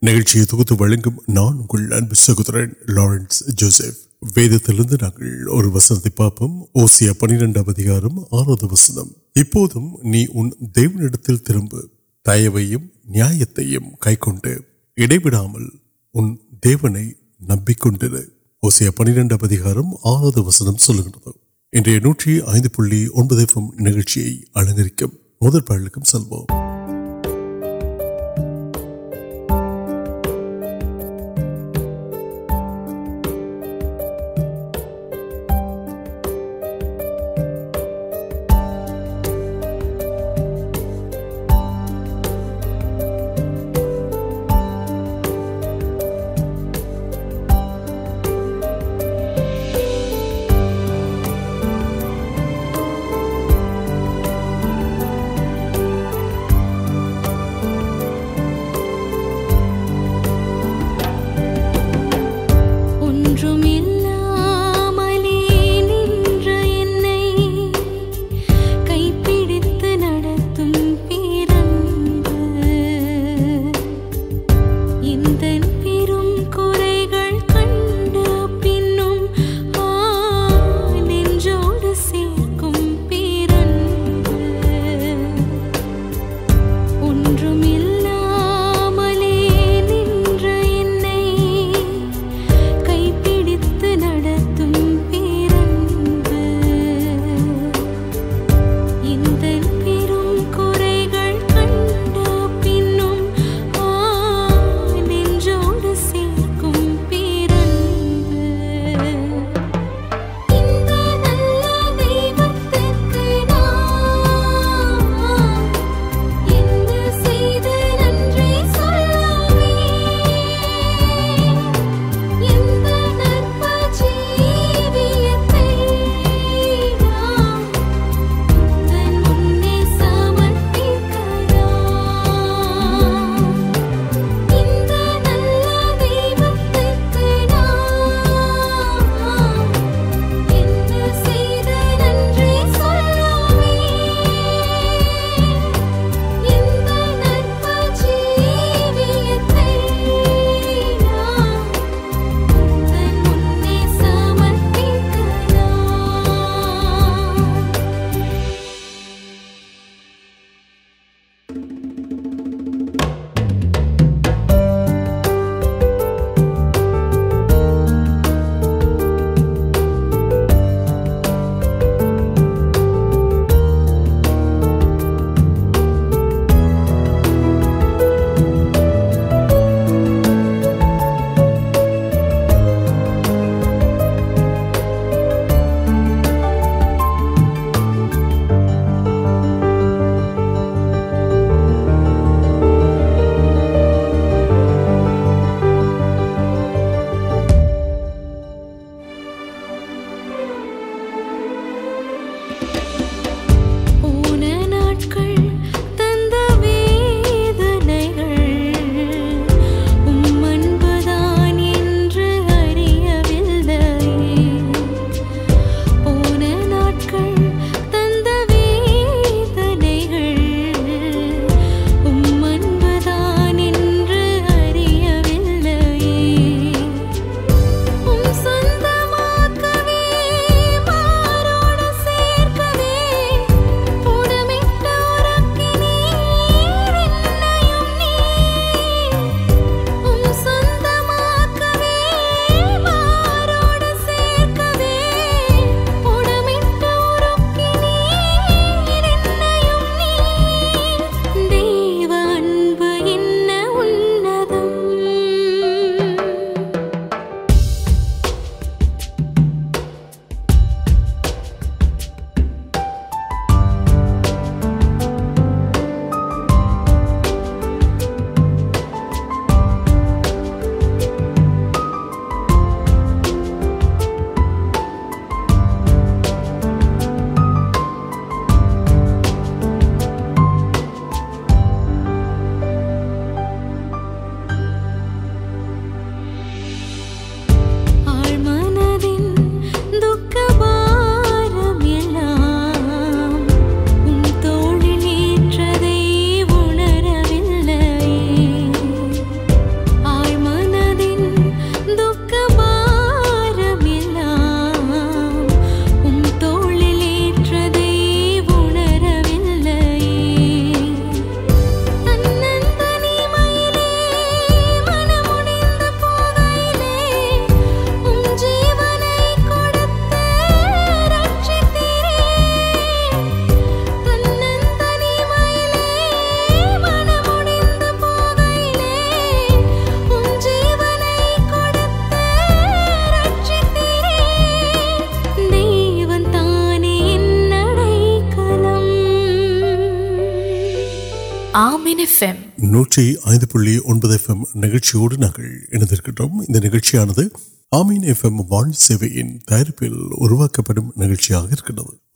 நிகழ்ச்சியை தொகுத்து வழங்கும் நான் உங்கள் அன்பு சகோதரன் லாரன்ஸ் ஜோசப் வேதத்திலிருந்து நாங்கள் ஒரு வசனத்தை பார்ப்போம் ஓசியா نوٹ ایم نو ایم واڑ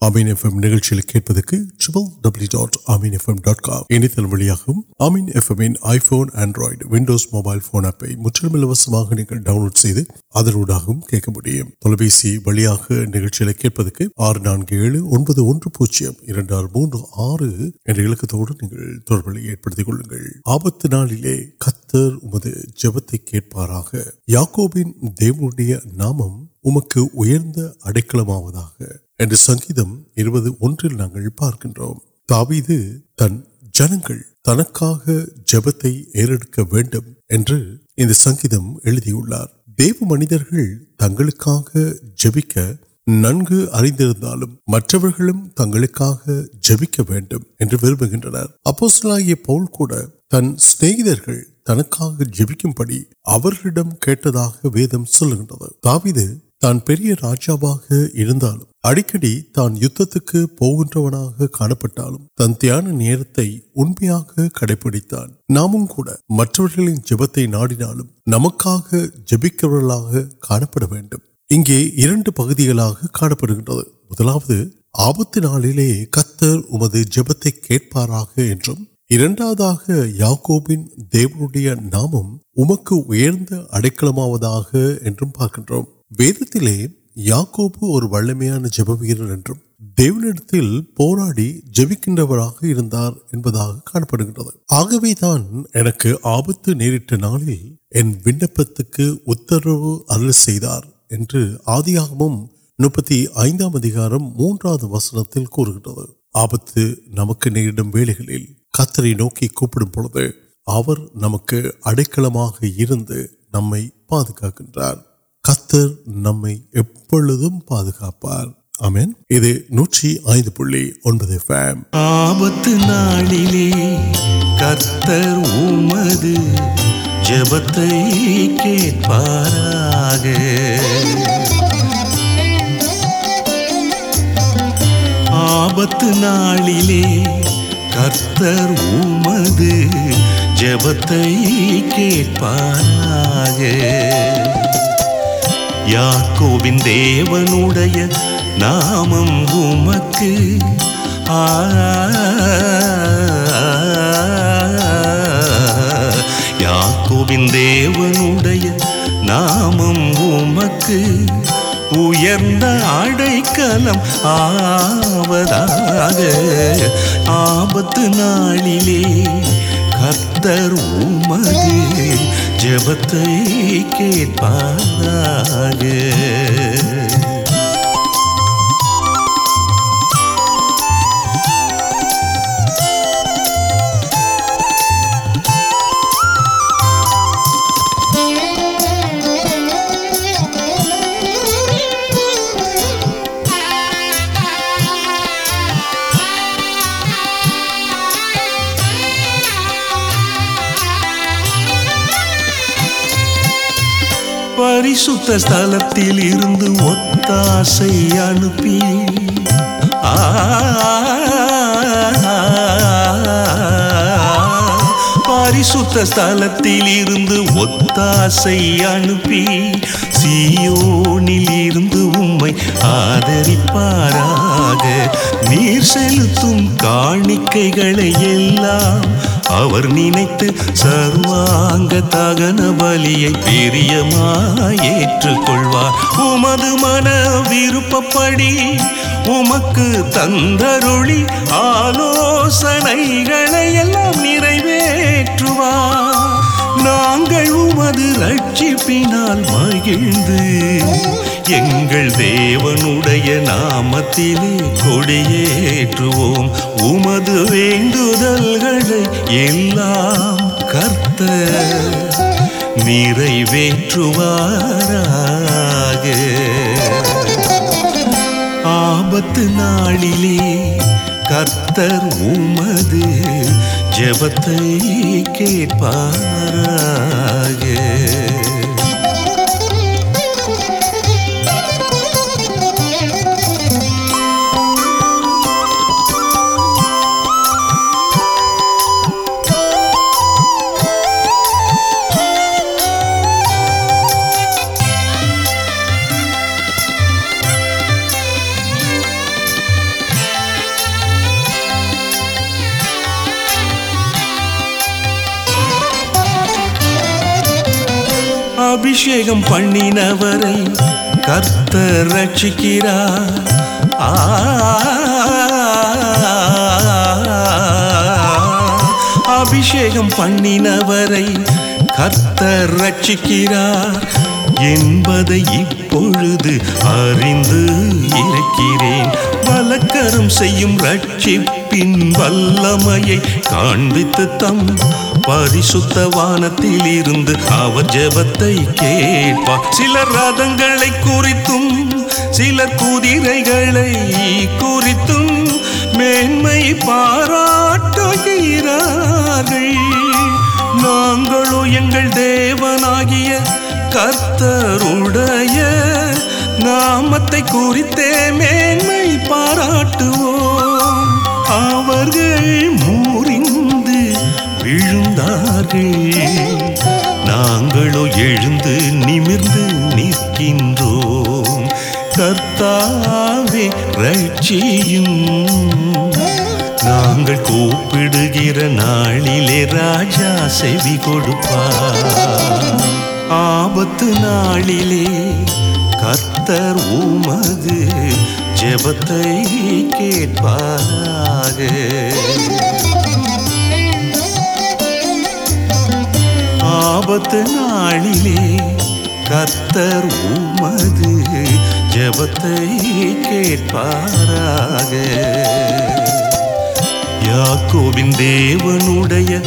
آمین F M dot mobile phone app ملوس download آر نانک پوجیم آر موجود آپت نال جبتے نام اڑکل سنگیتم پارک تن جنگ جبتے سنگیتم دیو منظر تک جبک ننگ تک جبک اپوسل پول تن سنگیت تنکا جبکم پڑی ویدم تان راجا اڑکڑی تان یوگنگ کان پٹال تن تیان کڑ پڑتا نام جبتے ناڑی نمک جبک کان پڑھیں پگتی کان پڑ آپت نال کتر جبتے دیو نام اڑکل وید اور ولمیان جب ویر دیوڑی جبک آگے آپت نیٹ نال آدی آگتی موجود وسن کو آپت نمک نیڑ ویل کتری نوکی نمک اڑکل نمپر آمین آپت نال آپت نال جب یا دیم ورمک یا دیم ورمک ارد آپت نال جبتئی کے پاگ نمبر پار کتر نمپل پار آمین نوٹی فیم آپت کتر جبتے آپت کتر جبتے دیو نام دیو نام اڑکل آپت نال کتر جبتے استل انپی پریشل انپی سیون آدر پار سروگ تگن بلی من وڑی تندری آلوسن رچی دیو نام کت آپت نال کتر جبتے پار ابھیشم پھر رچکرکری بلکہ سچ پریجتے چل رد پارا نو یوں دیوی کتر نام کو ماراو نمر نکل کو اوپر گاجا کو آپت نال کتر جب تک مار یا یا کو یا یا یا یا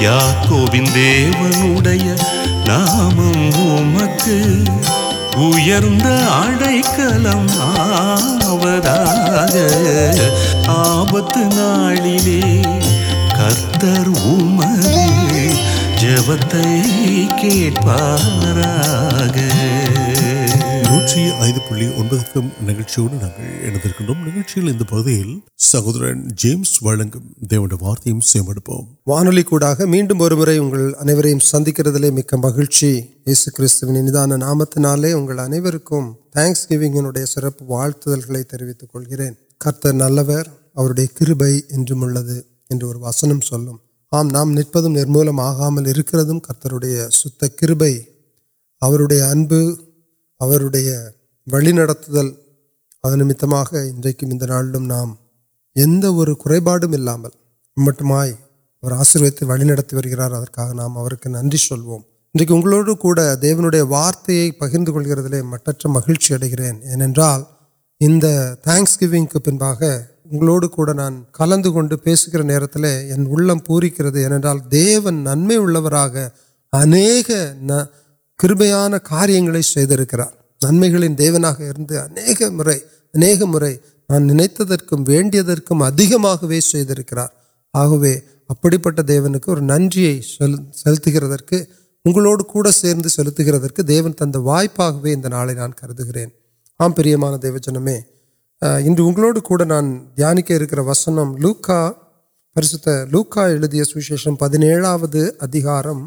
یا گوبند ناممک آڑک آپت نال کتر جبت ک نل وسن آم نام نمام அவருடைய வழிநடத்துதல் அது நிமித்தமாக இன்றைக்கும் இந்த நாளிலும் நாம் எந்த ஒரு குறைபாடும் இல்லாமல் மட்டுமாய் அவர் ஆசீர்வதித்து வழிநடத்தி வருகிறார் அதற்காக நாம் அவருக்கு நன்றி சொல்வோம் இன்றைக்கு உங்களோடு கூட தேவனுடைய வார்த்தையை பகிர்ந்து கொள்கிறதிலே மட்டற்ற மகிழ்ச்சி அடைகிறேன் ஏனென்றால் இந்த کبیاں کاریہکر نمبر ار ار ندی آگے ابھی پہو نن سلتن تند وائ نام دیو جنم انگلو نان دیکھ کے وسن لوکا پریشد لوکا سوشیشن پہنچارم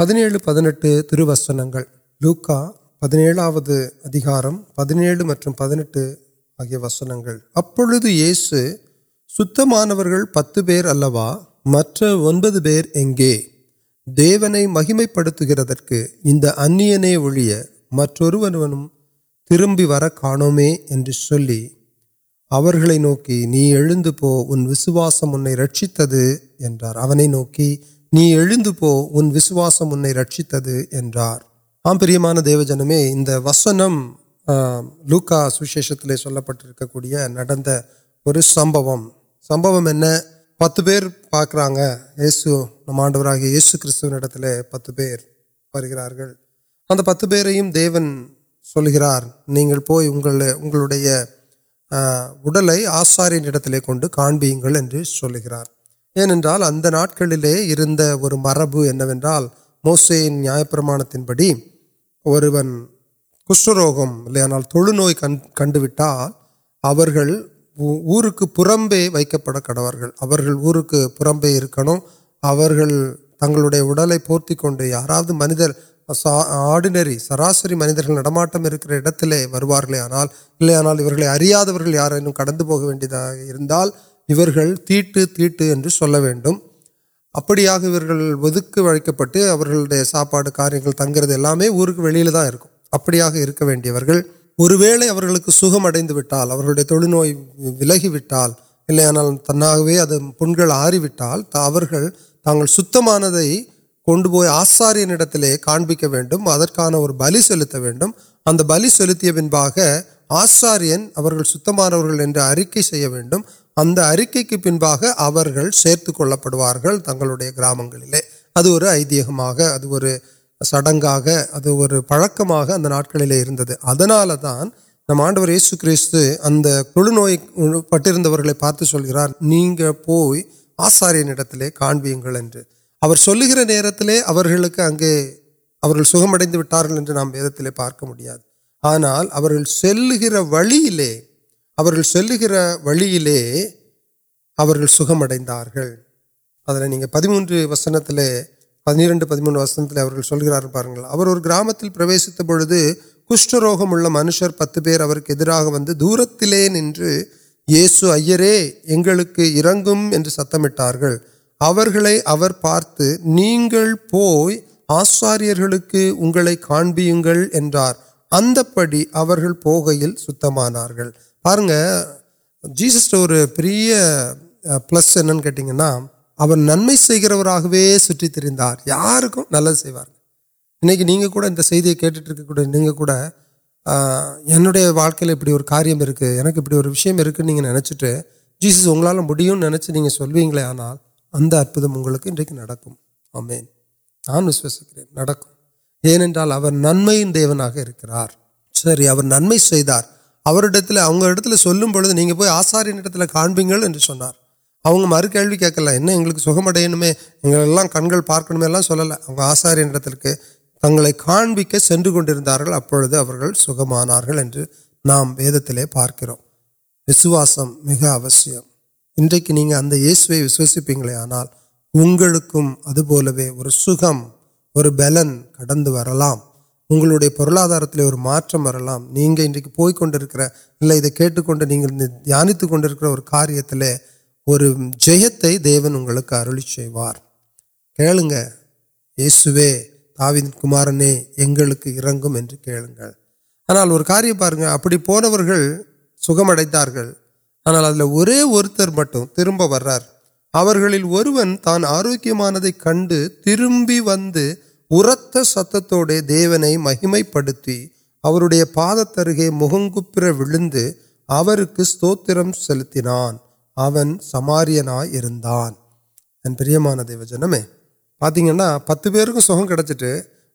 پہنچ پہ نٹر تر وسنگ لوکا پہنچارم پہ نمبر پہ نٹر وسنگ ابھی یہاں پتھر الوا میرے دیونے مہیم پڑ گن اوی می کام نوکی پو انسواسمت نوکری نہیں اوپ انسواسم انکت آمپری دیو جنم انسنم لوکاسوشت پہ سم پتر پاکرایسو نم آڈر یہ سو کل پتار اگر پتہ دیون سل گرار نہیں اڑارے سلکر ای مربنالم تنہی اور تل نو کنٹا ورک وڑوار تک اڑل پورتی یار منجر آڈینری سراسری منزل نماٹم کروارے آنا اڑیاں کٹا کے تیٹ تیٹ وغیرہ ویسے ساپا کاریہ تک ابھی سٹر عید نو ولگیٹ تنہا آری کن آسارک وی بلی سلتھ اب بلی سل پہ آسار پاور سوار تک گرامنگ ادھر سڑک پڑکے اتنا دا نم آڈر یس کچھ اگر کل نو پٹرو پارتر نہیں آسار نیت نکلکے نام وی پارک منالی پوپت پہنچ پہ وسنگار گرام تک بڑھے کشٹروگم منشر پتر دور ترجیح ست مل پارت آس کو اتنی پوگان جیسس پلس کھیتیں نہ یاٹ نہیں واقعی ابھی اور کاریہ نیٹ جیسس اگل میری آنا ادمکی آمیں ناشک نمکر سر نمار اور نہیں آسارے مرکل ایسا سمے کنال پارکنگ آسار نٹ تک تنگ کا سنکار پارکرسم مجھے انگی اگر یہ سوسی پیانا اگلک ادلو اور سمر کٹ وہراد پوئی کونگ دانتکار اور جی دیوار کل گاینک آنا اور کاریہ پہ ابھی پور سڑا اللہ اور مٹھے ترب و تن آروک کن تربی و ارت ست مہیم پڑے پاگے مر ویم سلتی سمارن دیو جن میں پاتی پتہ سو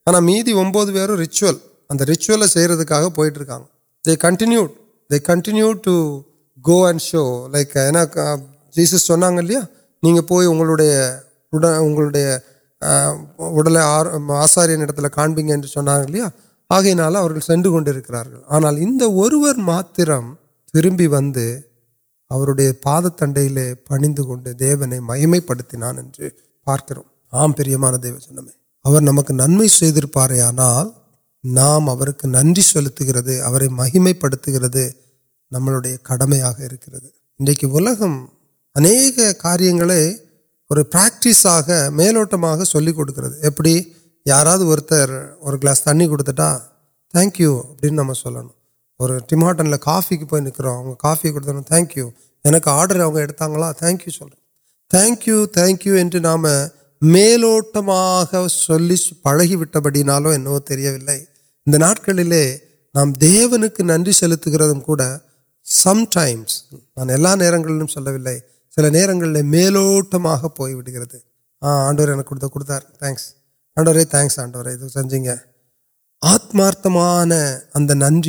آنا میری وہ کرنٹینو ٹو اینڈ شو لائکس نہیں آسارے آگے سنکر آنابے پا تے پنند دیونے مہیم پڑانے پارک آم پہ دیو چن نارے آنا نام نن سر مہیم پڑ گرد نمک کڑمیاں اہم کاریہ اور پرٹس ملوٹ ہے ابھی یار اور گلاس تناتا تھینک یو اب نام ٹیمٹن کافی کی پی نکاؤ تھینک یو کہ order اوگا thank you sir thank you thank you نام ملوٹ پڑ گیٹ بڑھ ایل انڈ سم ٹائمس نا نمبر سو سر نروٹ پو گرد ہے آڈر کڑتاس آڈرس آڈو سنجیے آتمارت ننیام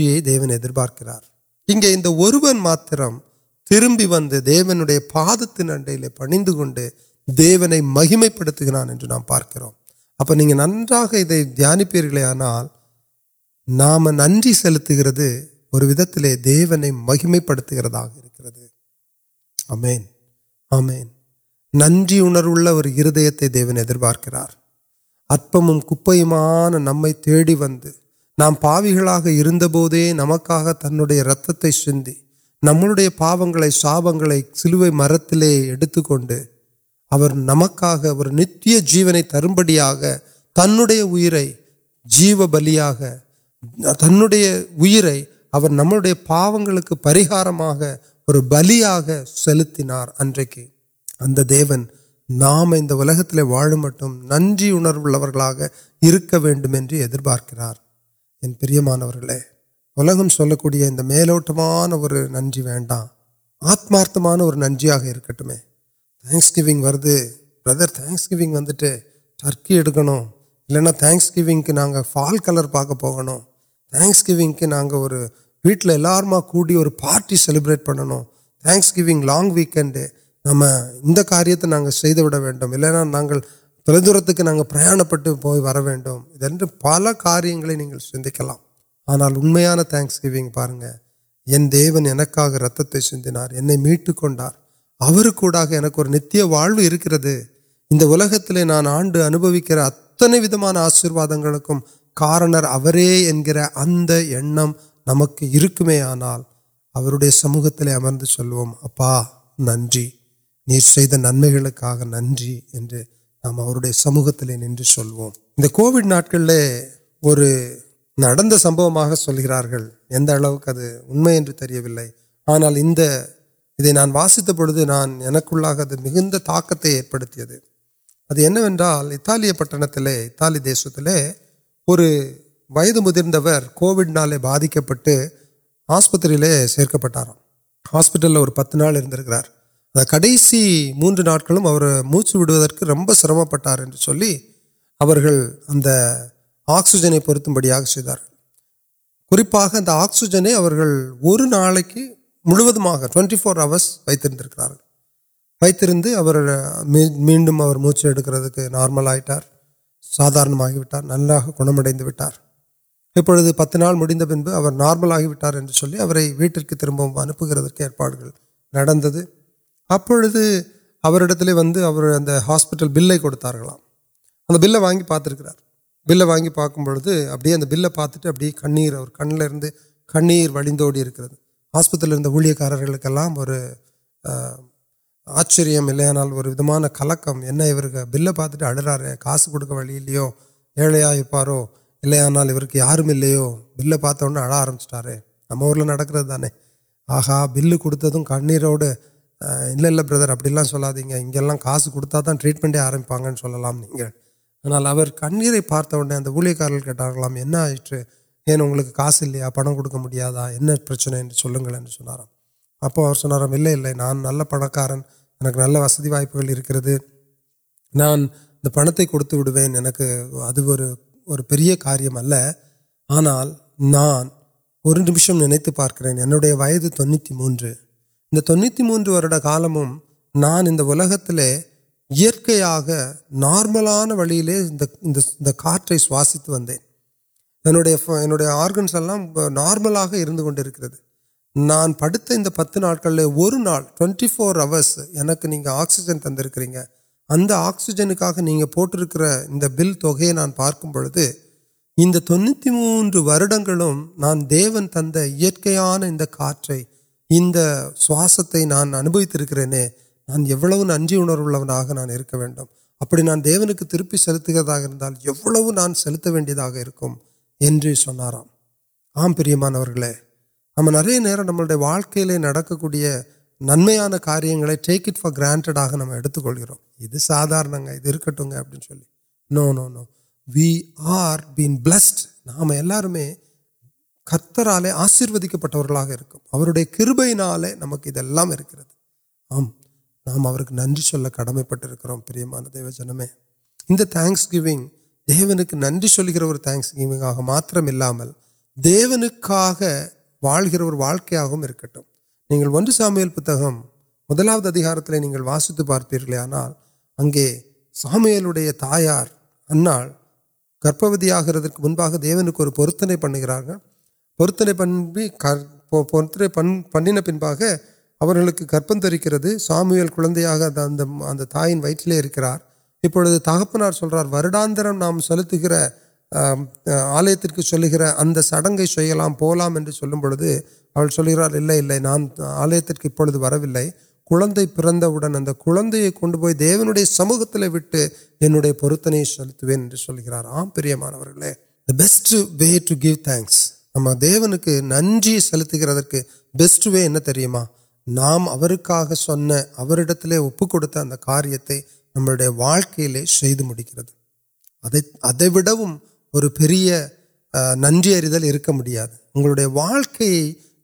تربی وے پاد تے پنند مہینے پی نام پارکر اب نئی دانپری آنا نام نن سلے دیونے مہینے پڑ گرد امین ஆமேன் நன்றி உணர்வுள்ள ஒரு இருதயத்தை தேவன் எதிர்பார்க்கிறார் அற்பமும் குப்பையுமான நம்மை தேடி வந்து நாம் பாவிகளாக இருந்தபோதே நமக்காக தன்னுடைய இரத்தத்தை சிந்தி நம்மளுடைய பாவங்களை சாபங்களை சிலுவை மரத்திலே எடுத்துக்கொண்டு அவர் நமக்காக ஒரு நித்திய ஜீவனை தரும்படியாக தன்னுடைய اور بلیا سلتی نام انٹرم نن کری پارک مانو سوکایا ملوٹان اور نن وتہ اور نجی آمیں تنگس کیوی تنگ کی ونٹ ٹرک اےکوس کیویل کلر پاکی کی نا ویٹل پارٹی سلیبر لاگ ویک پل کاریہ سامنے رتنا میٹ کارڈ کو نتیہ واؤ کرتے انتہان آشیروادر اتم நமக்கு இருக்குமே ஆனால் அவருடைய சமூகத்திலே அமர்ந்து சொல்வோம் அப்பா நன்றி நீர் செய்த நன்மைகளுக்காக நன்றி என்று நாம் அவருடைய சமூகத்திலே நின்று சொல்வோம் இந்த கோவிட் நாட்களில் ஒரு நடந்த சம்பவமாக சொல்கிறார்கள் எந்த அளவுக்கு அது உண்மை என்று ووڈ نالک پی ہاسپتر سکار ہاسپٹل اور پتہ نا کئی سی موجود ناٹکوں موچ رمپ پہ آکسیجنے پورت بڑی پہ آکسیجنے اور ناوک ٹوینٹی فور ہوں ویتار وی میڈ موچی نارمل آٹر سادارٹ نا گار ابھی پتنا منب نارمل آئٹر ویٹک تربیت ابھی اور ہاسپٹل بلے کڑتا اب بل وا پاتر بل وا پاک بل پاتے ابی کنیر اور کنل کالوڑی ہاسپٹل ورک آچرنا اور بل پاتے الرار کاس کڑکو ایپ اِلے آنا یارو بل پارتیں آڑ آرمی نمبر نک کر رہے تانے آگا بل کڑتا کنیروڈ علر ابوادی اگلان کاستا ٹریٹمنٹ آرمیپن سلام آنا کنیر پارتیں ورٹار کاس پڑما اتنا پرچن سلارے نان نل پڑکار نل وسد وائپلے نان پڑھتے کڑوین ادھر اور پہ کار آنا نانشم نیس موجے انڈکل نانہ تیار نارملان وی کا سواسی ودے انسان نارمل آنکر ہے نان پڑتا ایک پت ناٹک اور نہیں آکسیجن تھی اب آکسیجر ان بل تک نان پارک بڑھتے انڈگل نان دی تیار ان سواستے نان اُنت نانرا نان کران دے ترپی سلتھ ایو نان سلتھ ایسا آم پانے نام نئے واقعی نکیا நன்மையான காரியங்களை டேக் இட் ஃபார் கிராண்டடாக நம்ம எடுத்துக்கொள்கிறோம் இது சாதாரணங்க இது இருக்கட்டுங்க அப்படின்னு சொல்லி no no no we are been blessed நாம் எல்லாருமே கர்த்தராலே ஆசீர்வதிக்கப்பட்டவர்களாக இருக்கும் அவருடைய கிருபையினாலே நமக்கு இதெல்லாம் இருக்கிறது ஆம் நாம் அவருக்கு நன்றி சொல்ல கடமைப்பட்டிருக்கிறோம் பிரியமான தேவ ஜனமே இந்த தேங்க்ஸ் نہیں سام پار پارے آنا اگے سام تا گرپتی آردا دیوکنے پڑ گیا پہ پہننے پہ گرپ درکار سام تائی ویٹ لے کر تک اپنار وڈاندر نام سے آلیہ پولا پورے نان آلیہ ویل پڑے سموتھ سلتوا دس ٹو کیوکس نم دیے نن سلتما نامکا سوت کڑتا ااریہتے نمک مجھے ادو اور نن کر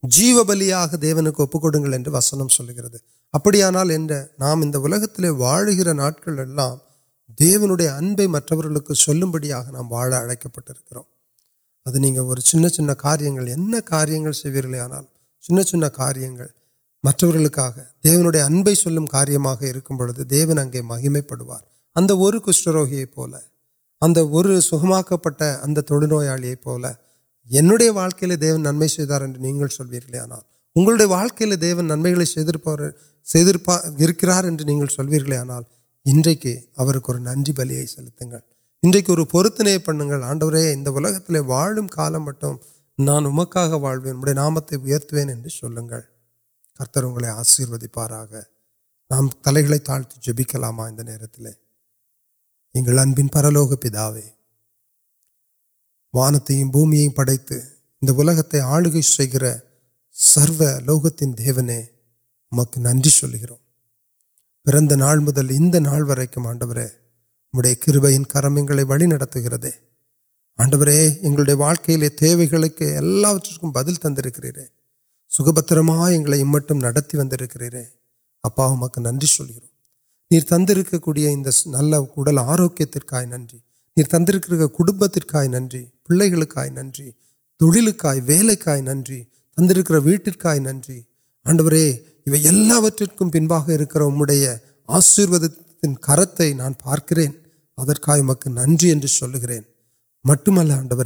ஜீவ பலியாக தேவனுக்கு ஒப்புக்கொடுங்கள் என்று வசனம் சொல்லுகிறது அப்படியானால் என்ற நாம் இந்த உலகத்திலே வாழுகிற நாட்கள் எல்லாம் தேவனுடைய அன்பை மற்றவர்களுக்கு சொல்லும்படியாக நாம் வாழ அழைக்கப்பட்டிருக்கிறோம் அது நீங்கள் ஒரு சின்ன சின்ன காரியங்கள் என்ன காரியங்கள் செய்வீர்களே ஆனால் சின்ன சின்ன காரியங்கள் மற்றவர்களுக்காக தேவனுடைய அன்பை சொல்லும் காரியமாக இருக்கும் பொழுது தேவன் அங்கே மகிமைப்படுவார் அந்த ஒரு குஷ்டரோகியைப் போல அந்த ஒரு சுகமாக்கப்பட்ட அந்த தொழுநோயாளியைப் போல என்னுடைய வாழ்க்கையில தேவன் நன்மை செய்தார் என்று நீங்கள் சொல்வீர்களே ஆனால் உங்களுடைய வாழ்க்கையில தேவன் நன்மைகளை செய்திருப்பவர் செய்திருப்பா இருக்கிறார் என்று நீங்கள் சொல்வீர்களே ஆனால் இன்றைக்கு அவருக்கு ஒரு நன்றி وانت بومی پڑتی ان سرو لوگ تین دیونی منسلک پہ مال و آڈو نو کرم بڑی نا آڈو یہ بدل تک سرمٹر ابا کو ننگوت نل آروکت نن تندرک نن پہائ ننلک وےکی تندرک ویٹکا نن آڈو پہ آشیو کرتے نان پارکر ننگرین مٹم آڈو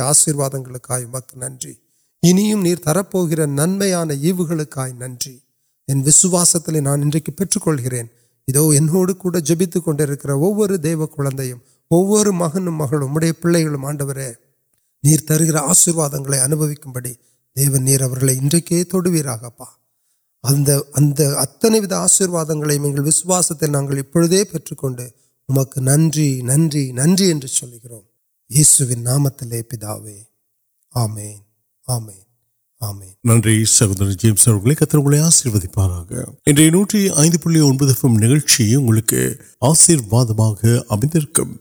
آسروادک نن ترپر ننمان اعیب ننسواس نانے کی پیٹ کل گرین ادو جب وہ وہ مہ مر تر گرواد اُن بڑی دیور علی کے تنے آشیرواد نن نن ننگن نام تی آم آم سگوار پوری پکرکم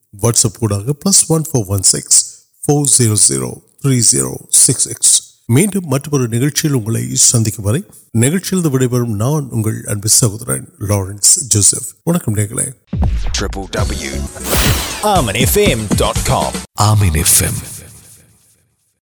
نوٹس پہ سکس سکس میم مطلب نیلے سند نوٹر نان سہورن لارنس